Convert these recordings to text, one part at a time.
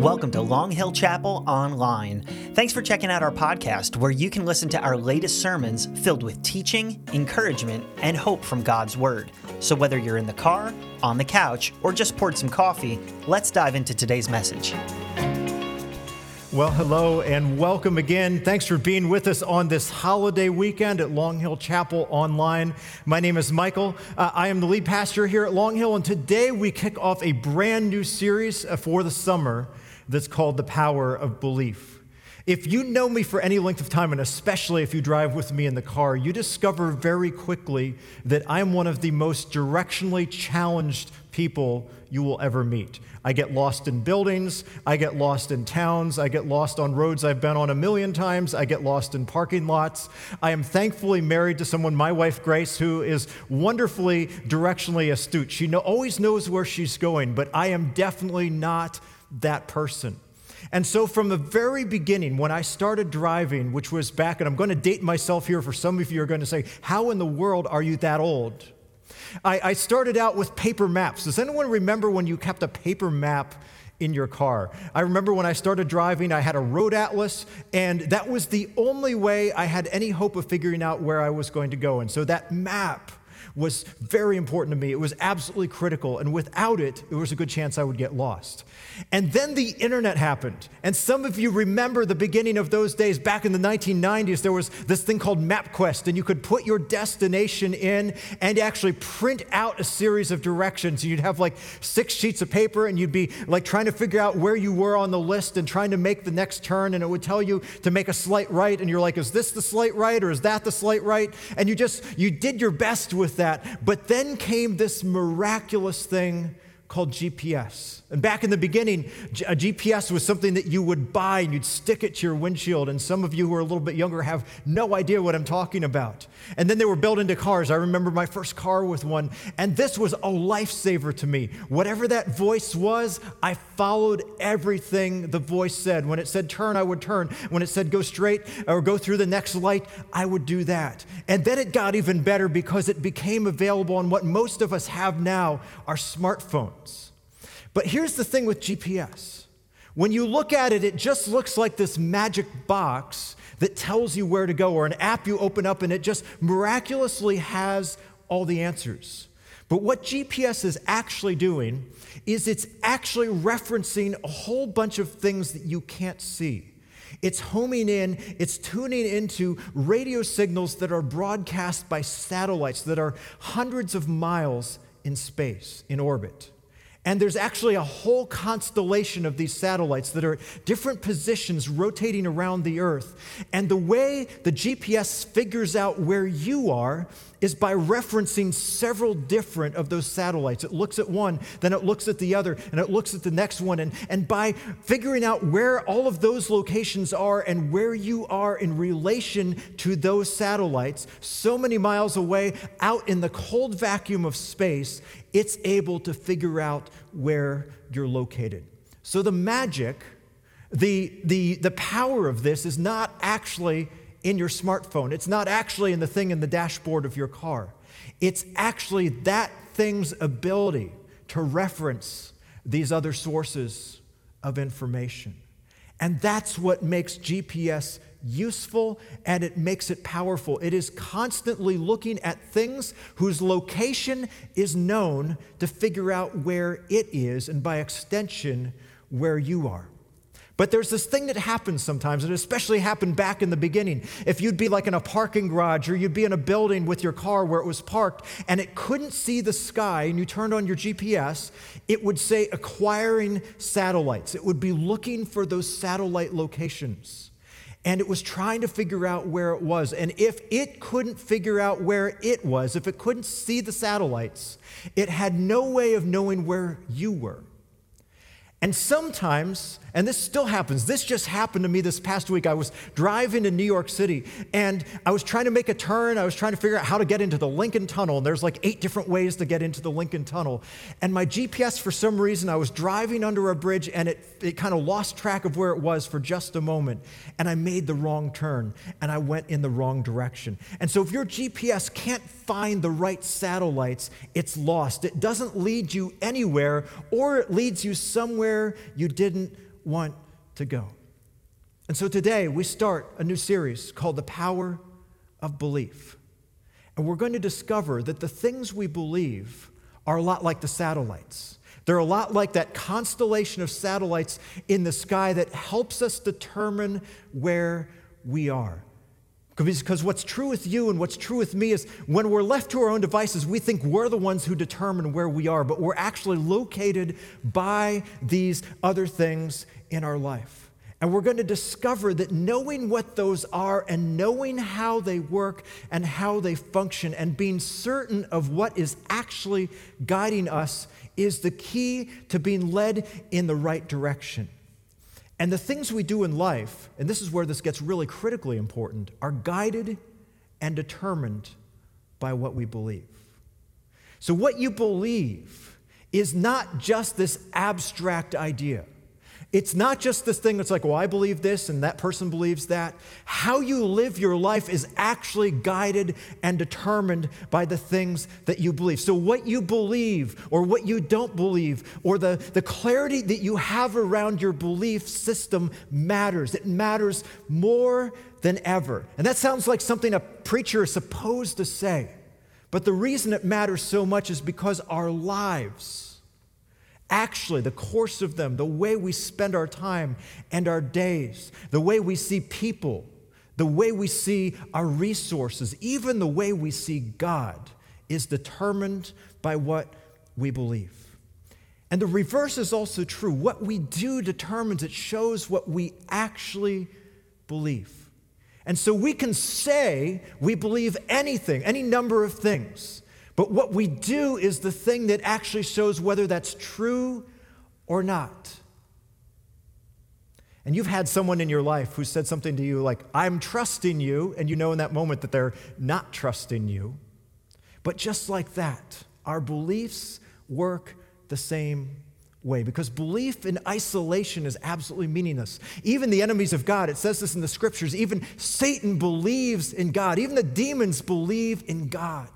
Welcome to Long Hill Chapel Online. Thanks for checking out our podcast, where you can listen to our latest sermons filled with teaching, encouragement, and hope from God's Word. So, whether you're in the car, on the couch, or just poured some coffee, let's dive into today's message. Well, hello and welcome again. Thanks for being with us on this holiday weekend at Long Hill Chapel Online. My name is Michael. Uh, I am the lead pastor here at Long Hill, and today we kick off a brand new series uh, for the summer that's called The Power of Belief. If you know me for any length of time, and especially if you drive with me in the car, you discover very quickly that I'm one of the most directionally challenged people you will ever meet. I get lost in buildings, I get lost in towns, I get lost on roads I've been on a million times, I get lost in parking lots. I am thankfully married to someone, my wife Grace, who is wonderfully directionally astute. She always knows where she's going, but I am definitely not that person. And so, from the very beginning, when I started driving, which was back, and I'm going to date myself here for some of you are going to say, How in the world are you that old? I, I started out with paper maps. Does anyone remember when you kept a paper map? in your car. I remember when I started driving, I had a road atlas, and that was the only way I had any hope of figuring out where I was going to go. And so that map was very important to me. It was absolutely critical, and without it, there was a good chance I would get lost. And then the internet happened. And some of you remember the beginning of those days. Back in the 1990s, there was this thing called MapQuest, and you could put your destination in and actually print out a series of directions. You'd have like six sheets of paper, and you'd be like trying to figure out where you were on the list and trying to make the next turn, and it would tell you to make a slight right, and you're like, is this the slight right or is that the slight right? And you just, you did your best with that. But then came this miraculous thing called GPS. And back in the beginning, a GPS was something that you would buy and you'd stick it to your windshield. And some of you who are a little bit younger have no idea what I'm talking about. And then they were built into cars. I remember my first car with one, and this was a lifesaver to me. Whatever that voice was, I followed everything the voice said. When it said turn, I would turn. When it said go straight or go through the next light, I would do that. And then it got even better because it became available on what most of us have now our smartphones. But here's the thing with GPS when you look at it, it just looks like this magic box that tells you where to go, or an app you open up and it just miraculously has all the answers. But what GPS is actually doing is it's actually referencing a whole bunch of things that you can't see. It's homing in, it's tuning into radio signals that are broadcast by satellites that are hundreds of miles in space, in orbit. And there's actually a whole constellation of these satellites that are at different positions rotating around the Earth. And the way the GPS figures out where you are is by referencing several different of those satellites. It looks at one, then it looks at the other, and it looks at the next one. And, and by figuring out where all of those locations are and where you are in relation to those satellites, so many miles away, out in the cold vacuum of space, it's able to figure out where you're located. So the magic, the, the, the power of this is not actually in your smartphone. It's not actually in the thing in the dashboard of your car. It's actually that thing's ability to reference these other sources of information. And that's what makes GPS useful and it makes it powerful. It is constantly looking at things whose location is known to figure out where it is, and by extension, where you are. But there's this thing that happens sometimes, and especially happened back in the beginning. If you'd be like in a parking garage or you'd be in a building with your car where it was parked and it couldn't see the sky and you turned on your GPS, it would say acquiring satellites. It would be looking for those satellite locations. And it was trying to figure out where it was. And if it couldn't figure out where it was, if it couldn't see the satellites, it had no way of knowing where you were. And sometimes, and this still happens, this just happened to me this past week. I was driving in New York City and I was trying to make a turn. I was trying to figure out how to get into the Lincoln Tunnel. And there's like eight different ways to get into the Lincoln Tunnel. And my GPS, for some reason, I was driving under a bridge and it, it kind of lost track of where it was for just a moment. And I made the wrong turn and I went in the wrong direction. And so if your GPS can't find the right satellites, it's lost. It doesn't lead you anywhere or it leads you somewhere you didn't want to go. And so today we start a new series called The Power of Belief. And we're going to discover that the things we believe are a lot like the satellites. They're a lot like that constellation of satellites in the sky that helps us determine where we are. Because what's true with you and what's true with me is when we're left to our own devices, we think we're the ones who determine where we are, but we're actually located by these other things in our life. And we're going to discover that knowing what those are and knowing how they work and how they function and being certain of what is actually guiding us is the key to being led in the right direction. And the things we do in life, and this is where this gets really critically important, are guided and determined by what we believe. So, what you believe is not just this abstract idea. It's not just this thing that's like, well, I believe this and that person believes that. How you live your life is actually guided and determined by the things that you believe. So, what you believe or what you don't believe, or the, the clarity that you have around your belief system matters. It matters more than ever. And that sounds like something a preacher is supposed to say. But the reason it matters so much is because our lives, actually, the course of them, the way we spend our time and our days, the way we see people, the way we see our resources, even the way we see God, is determined by what we believe. And the reverse is also true. What we do determines, it shows what we actually believe. And so we can say we believe anything, any number of things. But what we do is the thing that actually shows whether that's true or not. And you've had someone in your life who said something to you like, I'm trusting you, and you know in that moment that they're not trusting you. But just like that, our beliefs work the same way because belief in isolation is absolutely meaningless. Even the enemies of God, it says this in the scriptures, even Satan believes in God, even the demons believe in God.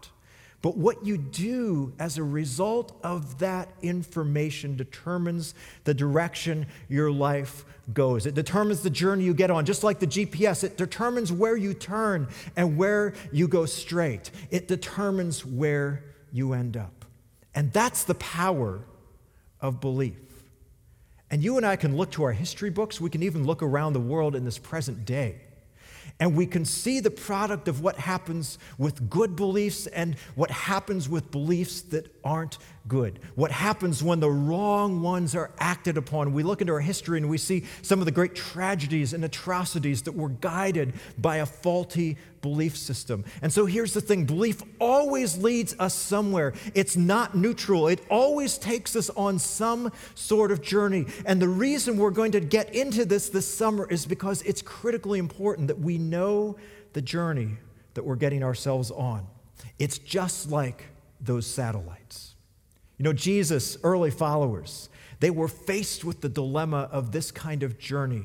But what you do as a result of that information determines the direction your life goes. It determines the journey you get on. Just like the GPS, it determines where you turn and where you go straight. It determines where you end up. And that's the power of belief. And you and I can look to our history books, we can even look around the world in this present day and we can see the product of what happens with good beliefs and what happens with beliefs that aren't good. What happens when the wrong ones are acted upon. We look into our history and we see some of the great tragedies and atrocities that were guided by a faulty belief system. And so here's the thing belief always leads us somewhere. It's not neutral, it always takes us on some sort of journey. And the reason we're going to get into this this summer is because it's critically important that we know the journey that we're getting ourselves on. It's just like those satellites. You know, Jesus' early followers, they were faced with the dilemma of this kind of journey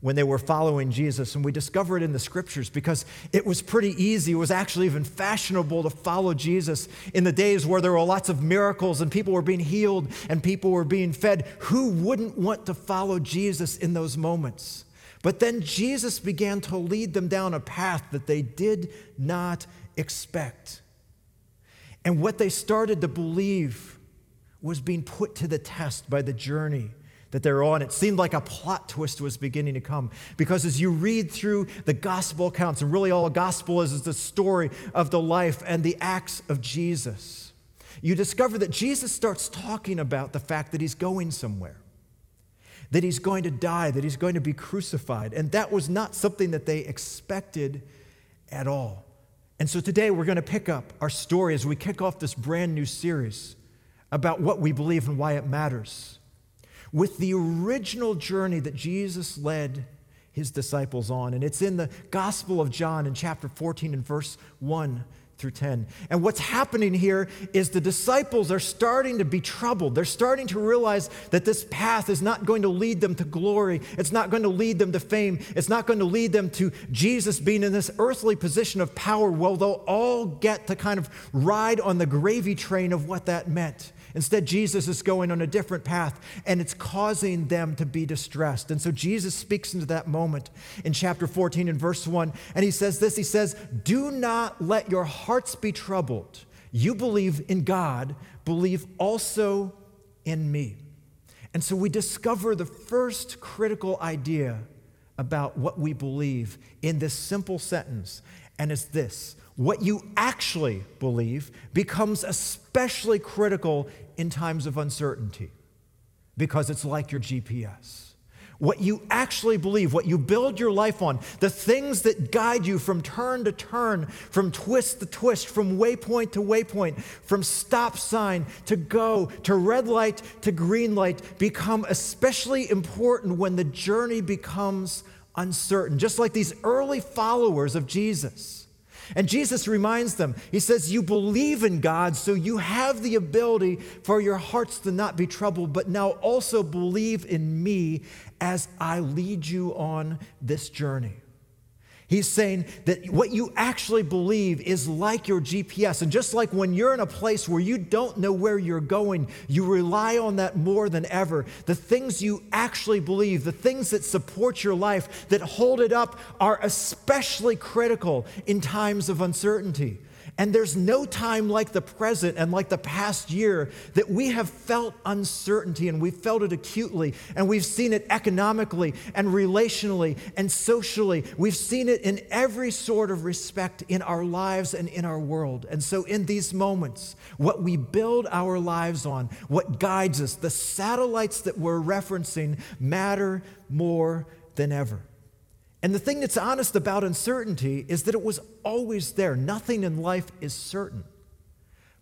when they were following Jesus. And we discover it in the scriptures because it was pretty easy. It was actually even fashionable to follow Jesus in the days where there were lots of miracles and people were being healed and people were being fed. Who wouldn't want to follow Jesus in those moments? But then Jesus began to lead them down a path that they did not expect. And what they started to believe was being put to the test by the journey that they're on. It seemed like a plot twist was beginning to come because as you read through the gospel accounts, and really all a gospel is is the story of the life and the acts of Jesus, you discover that Jesus starts talking about the fact that he's going somewhere, that he's going to die, that he's going to be crucified. And that was not something that they expected at all. And so today we're going to pick up our story as we kick off this brand new series about what we believe and why it matters. With the original journey that Jesus led his disciples on. And it's in the Gospel of John in chapter 14 and verse 1 through 10. And what's happening here is the disciples are starting to be troubled. They're starting to realize that this path is not going to lead them to glory. It's not going to lead them to fame. It's not going to lead them to Jesus being in this earthly position of power. Well, they'll all get to kind of ride on the gravy train of what that meant. Instead, Jesus is going on a different path, and it's causing them to be distressed. And so Jesus speaks into that moment in chapter 14 and verse 1, and he says this He says, Do not let your hearts be troubled. You believe in God, believe also in me. And so we discover the first critical idea about what we believe in this simple sentence, and it's this what you actually believe becomes especially critical in times of uncertainty because it's like your GPS. What you actually believe, what you build your life on, the things that guide you from turn to turn, from twist to twist, from waypoint to waypoint, from stop sign to go, to red light to green light, become especially important when the journey becomes uncertain, just like these early followers of Jesus. And Jesus reminds them, He says, You believe in God, so you have the ability for your hearts to not be troubled, but now also believe in me as I lead you on this journey. He's saying that what you actually believe is like your GPS. And just like when you're in a place where you don't know where you're going, you rely on that more than ever. The things you actually believe, the things that support your life, that hold it up, are especially critical in times of uncertainty. And there's no time like the present and like the past year that we have felt uncertainty and we've felt it acutely and we've seen it economically and relationally and socially. We've seen it in every sort of respect in our lives and in our world. And so, in these moments, what we build our lives on, what guides us, the satellites that we're referencing matter more than ever. And the thing that's honest about uncertainty is that it was always there. Nothing in life is certain.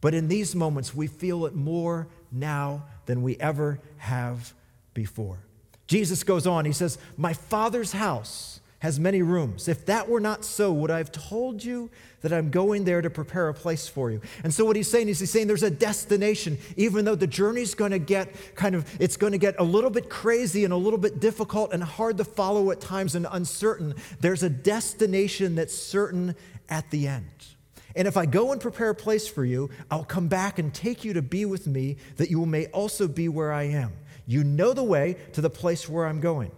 But in these moments, we feel it more now than we ever have before. Jesus goes on, he says, My Father's house has many rooms. If that were not so, would I have told you that I'm going there to prepare a place for you? And so what he's saying is he's saying there's a destination, even though the journey's going to get kind of, it's going to get a little bit crazy and a little bit difficult and hard to follow at times and uncertain. There's a destination that's certain at the end. And if I go and prepare a place for you, I'll come back and take you to be with me, that you may also be where I am. You know the way to the place where I'm going.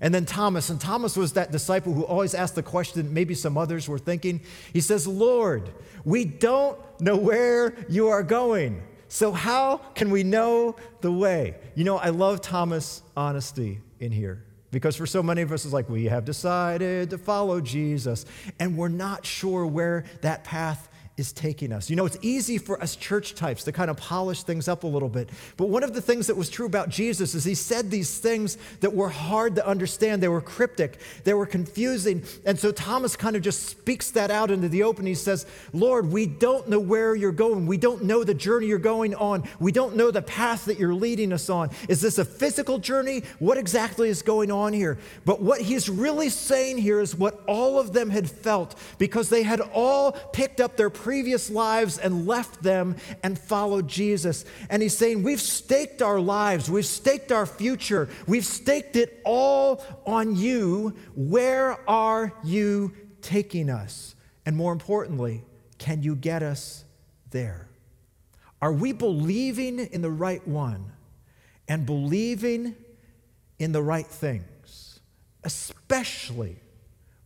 And then Thomas, and Thomas was that disciple who always asked the question, maybe some others were thinking. He says, Lord, we don't know where you are going. So how can we know the way? You know, I love Thomas' honesty in here. Because for so many of us, it's like we have decided to follow Jesus, and we're not sure where that path is taking us. You know, it's easy for us church types to kind of polish things up a little bit. But one of the things that was true about Jesus is he said these things that were hard to understand. They were cryptic, they were confusing. And so Thomas kind of just speaks that out into the open. He says, Lord, we don't know where you're going. We don't know the journey you're going on. We don't know the path that you're leading us on. Is this a physical journey? What exactly is going on here? But what he's really saying here is what all of them had felt because they had all picked up their previous lives and left them and followed Jesus. And he's saying, We've staked our lives, we've staked our future, we've staked it all on you. Where are you taking us? And more importantly, can you get us there? Are we believing in the right one and believing in the right things, especially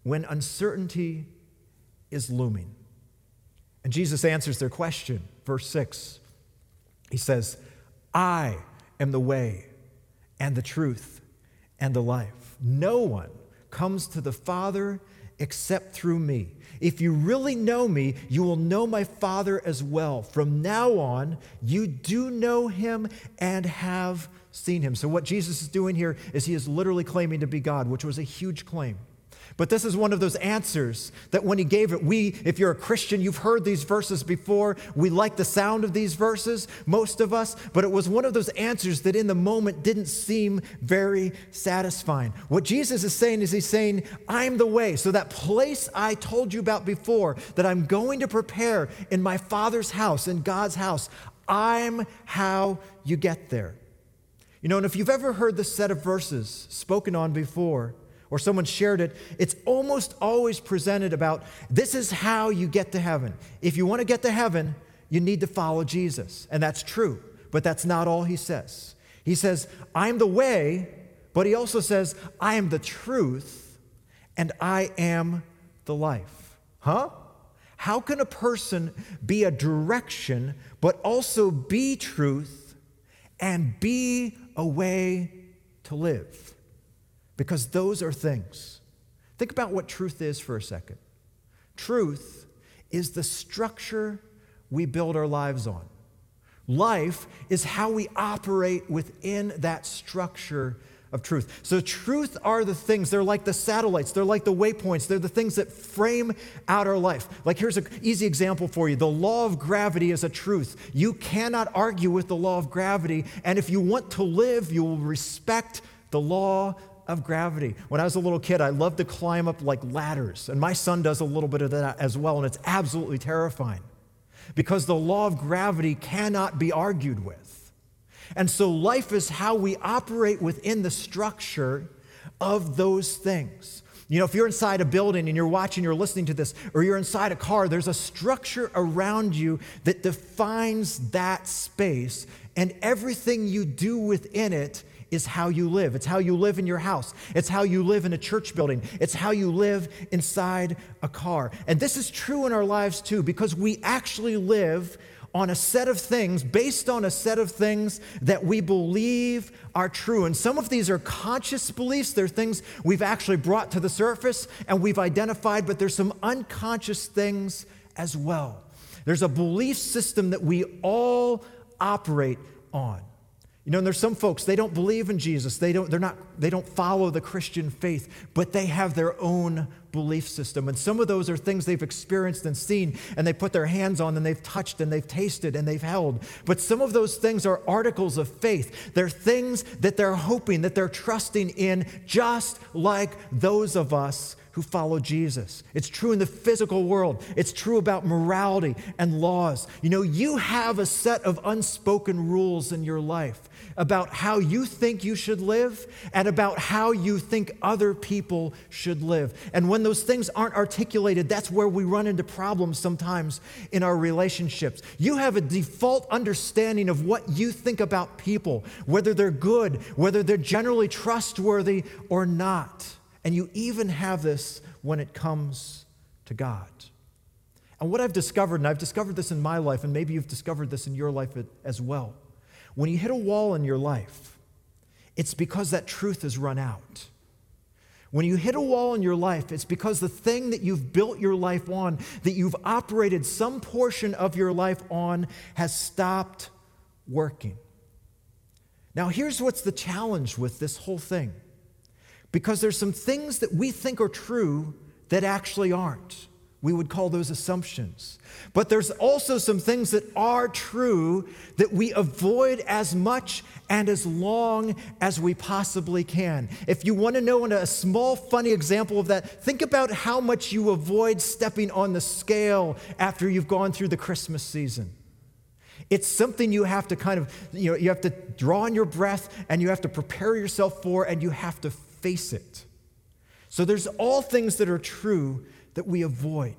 when uncertainty is looming? And Jesus answers their question. Verse 6 He says, I am the way and the truth and the life. No one comes to the Father except through me. If you really know me, you will know my Father as well. From now on, you do know him and have seen him. So, what Jesus is doing here is he is literally claiming to be God, which was a huge claim. But this is one of those answers that when he gave it, we, if you're a Christian, you've heard these verses before. We like the sound of these verses, most of us, but it was one of those answers that in the moment didn't seem very satisfying. What Jesus is saying is he's saying, I'm the way. So that place I told you about before that I'm going to prepare in my Father's house, in God's house, I'm how you get there. You know, and if you've ever heard this set of verses spoken on before, or someone shared it, it's almost always presented about this is how you get to heaven. If you want to get to heaven, you need to follow Jesus. And that's true. but that's not all he says. He says, I'm the way, but he also says, I am the truth and I am the life. Huh? How can a person be a direction, but also be truth and be a way to live? Because those are things. Think about what truth is for a second. Truth is the structure we build our lives on. Life is how we operate within that structure of truth. So, truth are the things, they're like the satellites, they're like the waypoints, they're the things that frame out our life. Like, here's an easy example for you the law of gravity is a truth. You cannot argue with the law of gravity, and if you want to live, you will respect the law of gravity. When I was a little kid, I loved to climb up like ladders, and my son does a little bit of that as well, and it's absolutely terrifying because the law of gravity cannot be argued with. And so life is how we operate within the structure of those things. You know, if you're inside a building and you're watching, you're listening to this, or you're inside a car, there's a structure around you that defines that space, and everything you do within it is how you live. It's how you live in your house. It's how you live in a church building. It's how you live inside a car. And this is true in our lives too, because we actually live on a set of things, based on a set of things that we believe are true. And some of these are conscious beliefs. They're things we've actually brought to the surface and we've identified, but there's some unconscious things as well. There's a belief system that we all operate on. You know, and there's some folks, they don't believe in Jesus. They don't, they're not, they don't follow the Christian faith, but they have their own belief system. And some of those are things they've experienced and seen, and they put their hands on, and they've touched, and they've tasted, and they've held. But some of those things are articles of faith. They're things that they're hoping, that they're trusting in, just like those of us who follow Jesus. It's true in the physical world, it's true about morality and laws. You know, you have a set of unspoken rules in your life about how you think you should live and about how you think other people should live. And when those things aren't articulated, that's where we run into problems sometimes in our relationships. You have a default understanding of what you think about people, whether they're good, whether they're generally trustworthy or not. And you even have this when it comes to God. And what I've discovered, and I've discovered this in my life, and maybe you've discovered this in your life as well, when you hit a wall in your life, it's because that truth has run out. When you hit a wall in your life, it's because the thing that you've built your life on, that you've operated some portion of your life on, has stopped working. Now, here's what's the challenge with this whole thing because there's some things that we think are true that actually aren't. We would call those assumptions. But there's also some things that are true that we avoid as much and as long as we possibly can. If you want to know a small, funny example of that, think about how much you avoid stepping on the scale after you've gone through the Christmas season. It's something you have to kind of, you know, you have to draw in your breath and you have to prepare yourself for and you have to face it. So there's all things that are true that we avoid.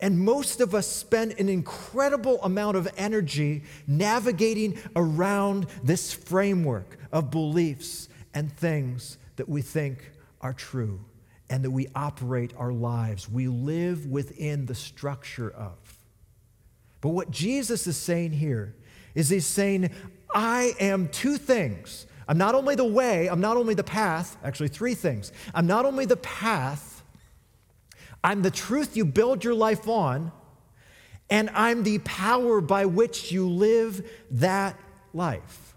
And most of us spend an incredible amount of energy navigating around this framework of beliefs and things that we think are true and that we operate our lives. We live within the structure of. But what Jesus is saying here is he's saying, I am two things. I'm not only the way, I'm not only the path, actually, three things. I'm not only the path I'm the truth you build your life on, and I'm the power by which you live that life.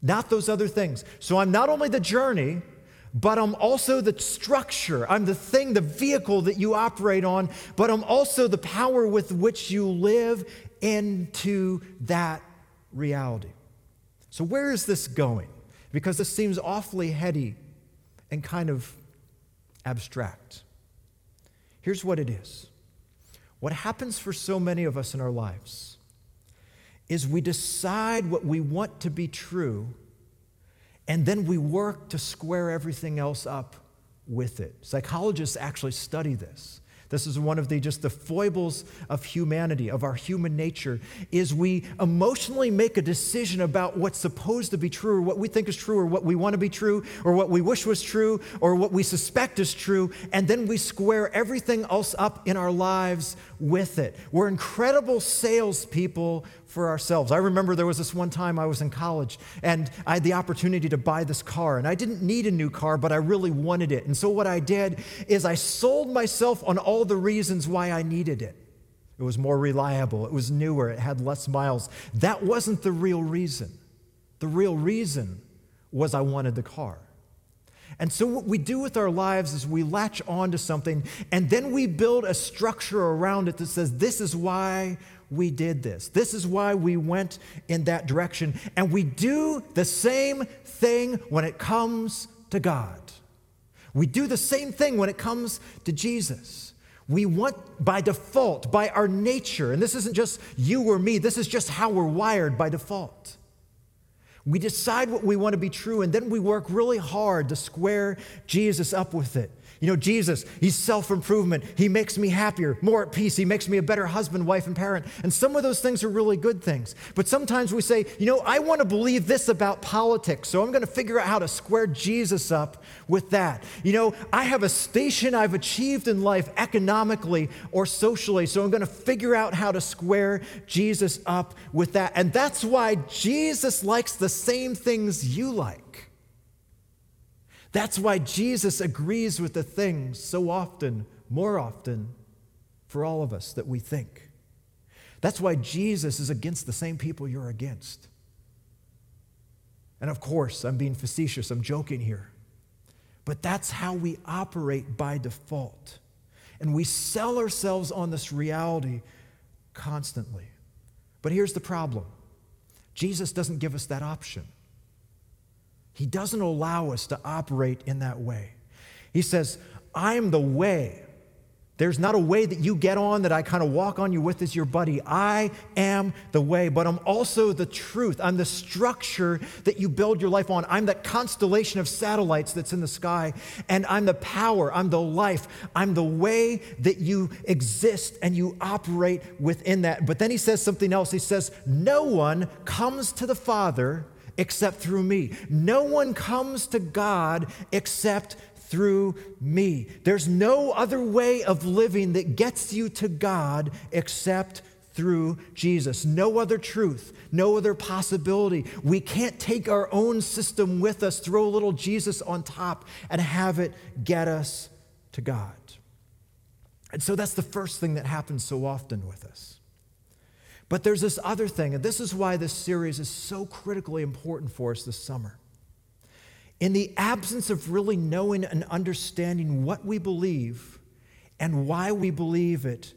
Not those other things. So I'm not only the journey, but I'm also the structure. I'm the thing, the vehicle that you operate on, but I'm also the power with which you live into that reality. So, where is this going? Because this seems awfully heady and kind of abstract. Here's what it is what happens for so many of us in our lives is we decide what we want to be true, and then we work to square everything else up with it. Psychologists actually study this. This is one of the just the foibles of humanity, of our human nature, is we emotionally make a decision about what's supposed to be true, or what we think is true, or what we want to be true, or what we wish was true, or what we suspect is true, and then we square everything else up in our lives with it. We're incredible salespeople for ourselves. I remember there was this one time I was in college and I had the opportunity to buy this car, and I didn't need a new car, but I really wanted it. And so what I did is I sold myself on all the reasons why I needed it. It was more reliable, it was newer, it had less miles. That wasn't the real reason. The real reason was I wanted the car. And so, what we do with our lives is we latch on to something and then we build a structure around it that says, This is why we did this. This is why we went in that direction. And we do the same thing when it comes to God. We do the same thing when it comes to Jesus. We want by default, by our nature, and this isn't just you or me, this is just how we're wired by default. We decide what we want to be true, and then we work really hard to square Jesus up with it. You know, Jesus, He's self improvement. He makes me happier, more at peace. He makes me a better husband, wife, and parent. And some of those things are really good things. But sometimes we say, you know, I want to believe this about politics, so I'm going to figure out how to square Jesus up with that. You know, I have a station I've achieved in life economically or socially, so I'm going to figure out how to square Jesus up with that. And that's why Jesus likes the same things you like. That's why Jesus agrees with the things so often, more often, for all of us that we think. That's why Jesus is against the same people you're against. And of course, I'm being facetious, I'm joking here. But that's how we operate by default. And we sell ourselves on this reality constantly. But here's the problem Jesus doesn't give us that option. He doesn't allow us to operate in that way. He says, I am the way. There's not a way that you get on that I kind of walk on you with as your buddy. I am the way, but I'm also the truth. I'm the structure that you build your life on. I'm that constellation of satellites that's in the sky, and I'm the power. I'm the life. I'm the way that you exist and you operate within that. But then he says something else. He says, No one comes to the Father except through me. No one comes to God except through me. There's no other way of living that gets you to God except through Jesus. No other truth, no other possibility. We can't take our own system with us, throw a little Jesus on top, and have it get us to God. And so that's the first thing that happens so often with us. But there's this other thing, and this is why this series is so critically important for us this summer. In the absence of really knowing and understanding what we believe and why we believe it,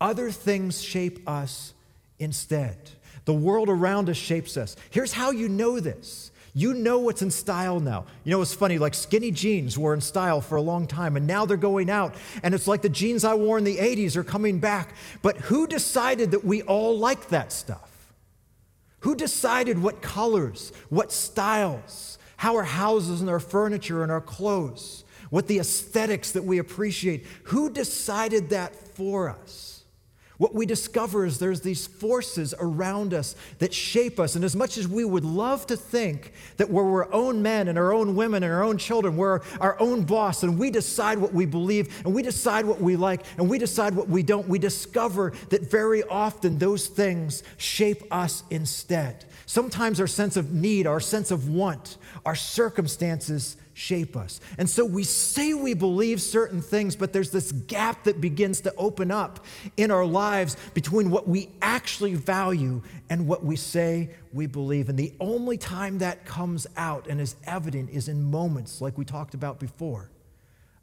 other things shape us instead. The world around us shapes us. Here's how you know this you know what's in style now. You know, it's funny, like skinny jeans were in style for a long time, and now they're going out. And it's like the jeans I wore in the 80s are coming back. But who decided that we all like that stuff? Who decided what colors, what styles, how our houses and our furniture and our clothes, what the aesthetics that we appreciate? Who decided that for us? What we discover is there's these forces around us that shape us. And as much as we would love to think that we're our own men and our own women and our own children, we're our own boss and we decide what we believe and we decide what we like and we decide what we don't, we discover that very often those things shape us instead. Sometimes our sense of need, our sense of want, our circumstances shape us. And so we say we believe certain things, but there's this gap that begins to open up in our lives between what we actually value and what we say we believe. And the only time that comes out and is evident is in moments like we talked about before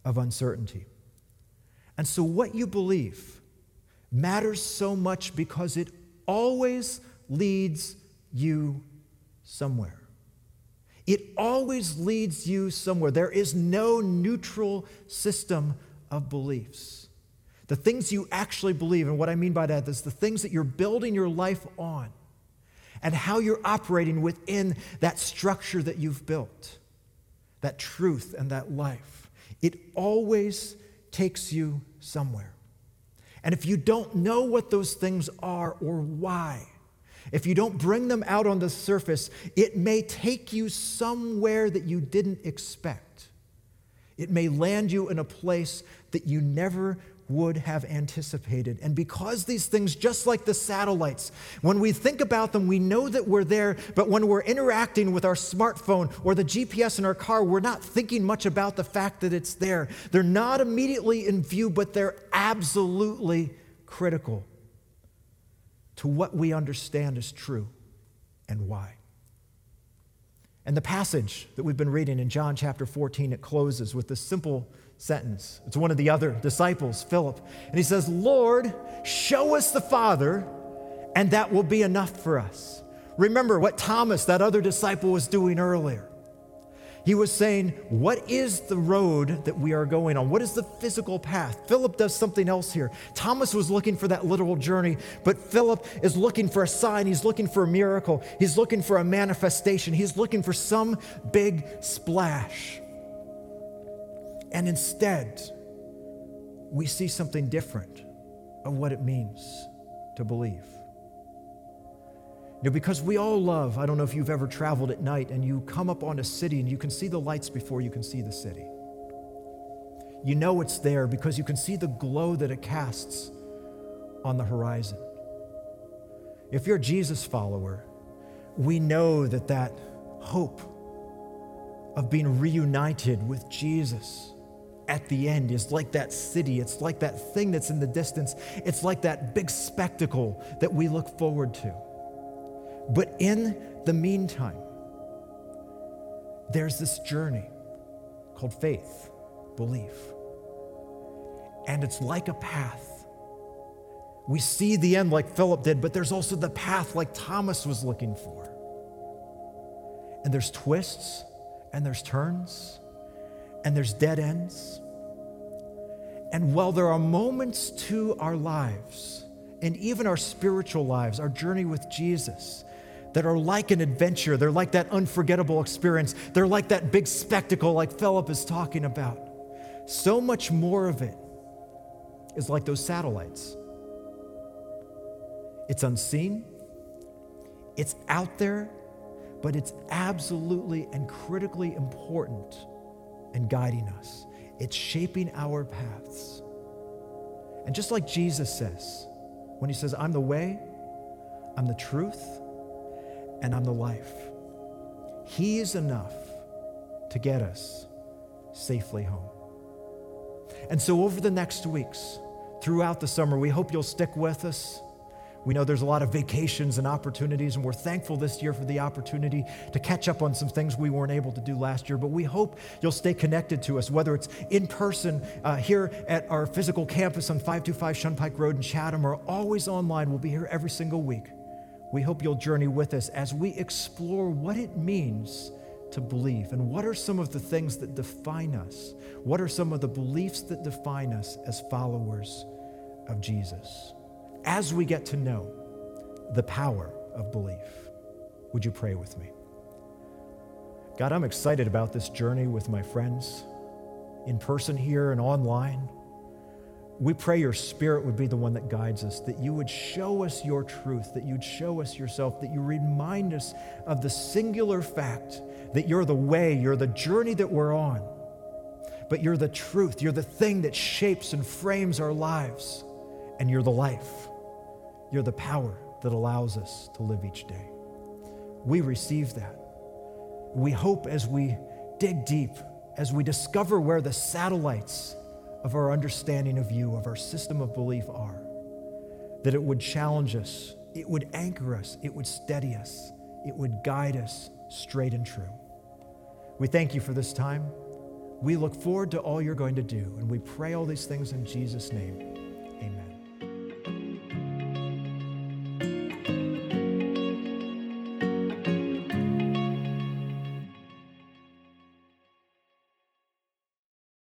of uncertainty. And so what you believe matters so much because it always leads you somewhere. It always leads you somewhere. There is no neutral system of beliefs. The things you actually believe, and what I mean by that is the things that you're building your life on and how you're operating within that structure that you've built, that truth and that life. It always takes you somewhere. And if you don't know what those things are or why, if you don't bring them out on the surface, it may take you somewhere that you didn't expect. It may land you in a place that you never would have anticipated. And because these things, just like the satellites, when we think about them, we know that we're there, but when we're interacting with our smartphone or the GPS in our car, we're not thinking much about the fact that it's there. They're not immediately in view, but they're absolutely critical to what we understand is true and why. And the passage that we've been reading in John chapter 14, it closes with this simple sentence. It's one of the other disciples, Philip. And he says, Lord, show us the Father, and that will be enough for us. Remember what Thomas, that other disciple, was doing earlier. He was saying, What is the road that we are going on? What is the physical path? Philip does something else here. Thomas was looking for that literal journey, but Philip is looking for a sign. He's looking for a miracle. He's looking for a manifestation. He's looking for some big splash. And instead, we see something different of what it means to believe. You know, because we all love, I don't know if you've ever traveled at night and you come up on a city and you can see the lights before you can see the city. You know it's there because you can see the glow that it casts on the horizon. If you're a Jesus follower, we know that that hope of being reunited with Jesus at the end is like that city. It's like that thing that's in the distance. It's like that big spectacle that we look forward to. But in the meantime, there's this journey called faith, belief. And it's like a path. We see the end like Philip did, but there's also the path like Thomas was looking for. And there's twists, and there's turns, and there's dead ends. And while there are moments to our lives, and even our spiritual lives, our journey with Jesus, that are like an adventure. They're like that unforgettable experience. They're like that big spectacle, like Philip is talking about. So much more of it is like those satellites. It's unseen, it's out there, but it's absolutely and critically important in guiding us. It's shaping our paths. And just like Jesus says, when he says, I'm the way, I'm the truth, and I'm the life. He is enough to get us safely home. And so, over the next weeks, throughout the summer, we hope you'll stick with us. We know there's a lot of vacations and opportunities, and we're thankful this year for the opportunity to catch up on some things we weren't able to do last year. But we hope you'll stay connected to us, whether it's in person uh, here at our physical campus on 525 Shunpike Road in Chatham or always online. We'll be here every single week. We hope you'll journey with us as we explore what it means to believe and what are some of the things that define us? What are some of the beliefs that define us as followers of Jesus? As we get to know the power of belief, would you pray with me? God, I'm excited about this journey with my friends in person here and online. We pray your spirit would be the one that guides us, that you would show us your truth, that you'd show us yourself, that you remind us of the singular fact that you're the way, you're the journey that we're on, but you're the truth, you're the thing that shapes and frames our lives, and you're the life. You're the power that allows us to live each day. We receive that. We hope as we dig deep, as we discover where the satellites of our understanding of you, of our system of belief are. That it would challenge us, it would anchor us, it would steady us, it would guide us straight and true. We thank you for this time. We look forward to all you're going to do, and we pray all these things in Jesus' name.